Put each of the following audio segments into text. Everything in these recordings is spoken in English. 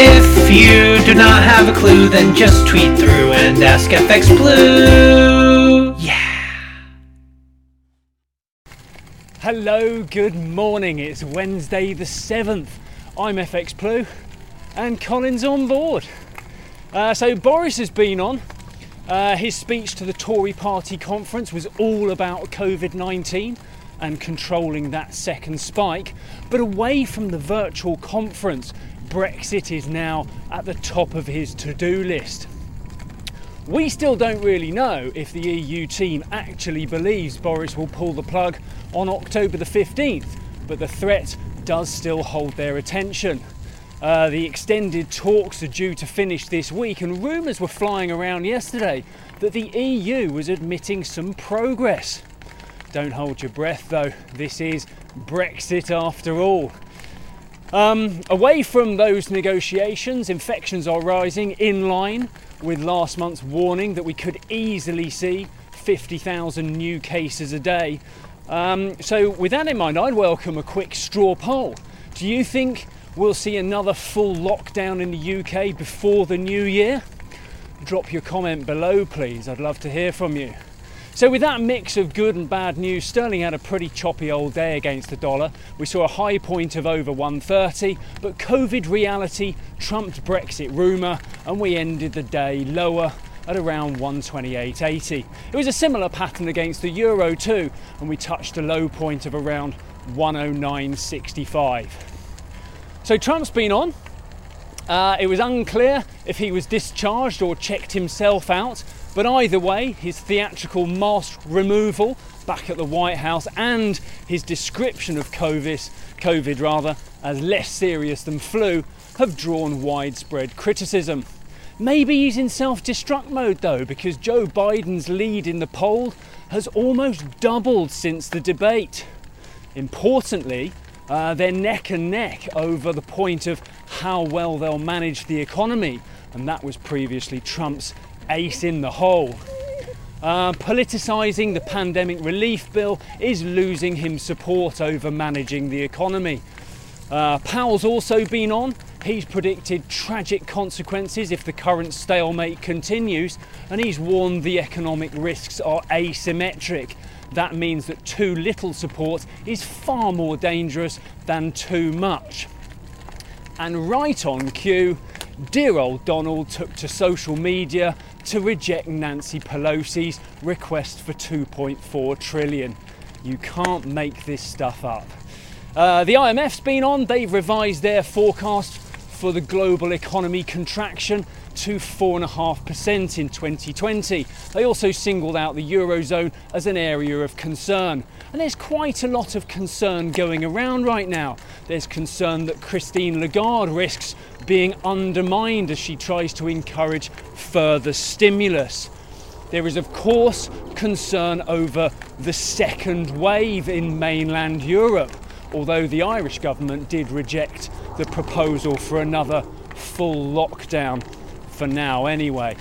If you do not have a clue, then just tweet through and ask FX Blue. Yeah. Hello, good morning. It's Wednesday the 7th. I'm FX Blue and Colin's on board. Uh, so, Boris has been on. Uh, his speech to the Tory party conference was all about COVID 19 and controlling that second spike. But away from the virtual conference, Brexit is now at the top of his to do list. We still don't really know if the EU team actually believes Boris will pull the plug on October the 15th, but the threat does still hold their attention. Uh, the extended talks are due to finish this week, and rumours were flying around yesterday that the EU was admitting some progress. Don't hold your breath though, this is Brexit after all. Um, away from those negotiations, infections are rising in line with last month's warning that we could easily see 50,000 new cases a day. Um, so, with that in mind, I'd welcome a quick straw poll. Do you think we'll see another full lockdown in the UK before the new year? Drop your comment below, please. I'd love to hear from you. So, with that mix of good and bad news, sterling had a pretty choppy old day against the dollar. We saw a high point of over 130, but COVID reality trumped Brexit rumour, and we ended the day lower at around 128.80. It was a similar pattern against the euro too, and we touched a low point of around 109.65. So Trump's been on. Uh, it was unclear if he was discharged or checked himself out, but either way, his theatrical mask removal back at the White House and his description of COVID, COVID rather, as less serious than flu have drawn widespread criticism. Maybe he's in self destruct mode though, because Joe Biden's lead in the poll has almost doubled since the debate. Importantly, uh, they're neck and neck over the point of how well they'll manage the economy, and that was previously Trump's ace in the hole. Uh, politicising the pandemic relief bill is losing him support over managing the economy. Uh, Powell's also been on. He's predicted tragic consequences if the current stalemate continues, and he's warned the economic risks are asymmetric. That means that too little support is far more dangerous than too much. And right on cue, dear old Donald took to social media to reject Nancy Pelosi's request for 2.4 trillion. You can't make this stuff up. Uh, the IMF's been on, they've revised their forecast for the global economy contraction to 4.5% in 2020. They also singled out the Eurozone as an area of concern. And there's quite a lot of concern going around right now. There's concern that Christine Lagarde risks being undermined as she tries to encourage further stimulus. There is, of course, concern over the second wave in mainland Europe, although the Irish government did reject the proposal for another full lockdown for now, anyway.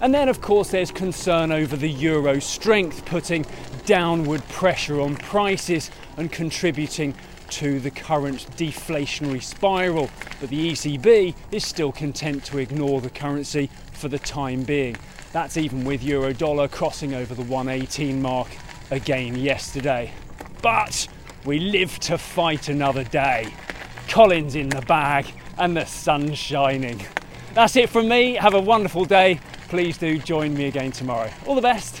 And then, of course, there's concern over the euro's strength, putting downward pressure on prices and contributing to the current deflationary spiral. But the ECB is still content to ignore the currency for the time being. That's even with euro dollar crossing over the 118 mark again yesterday. But we live to fight another day. Collins in the bag and the sun shining. That's it from me. Have a wonderful day. Please do join me again tomorrow. All the best.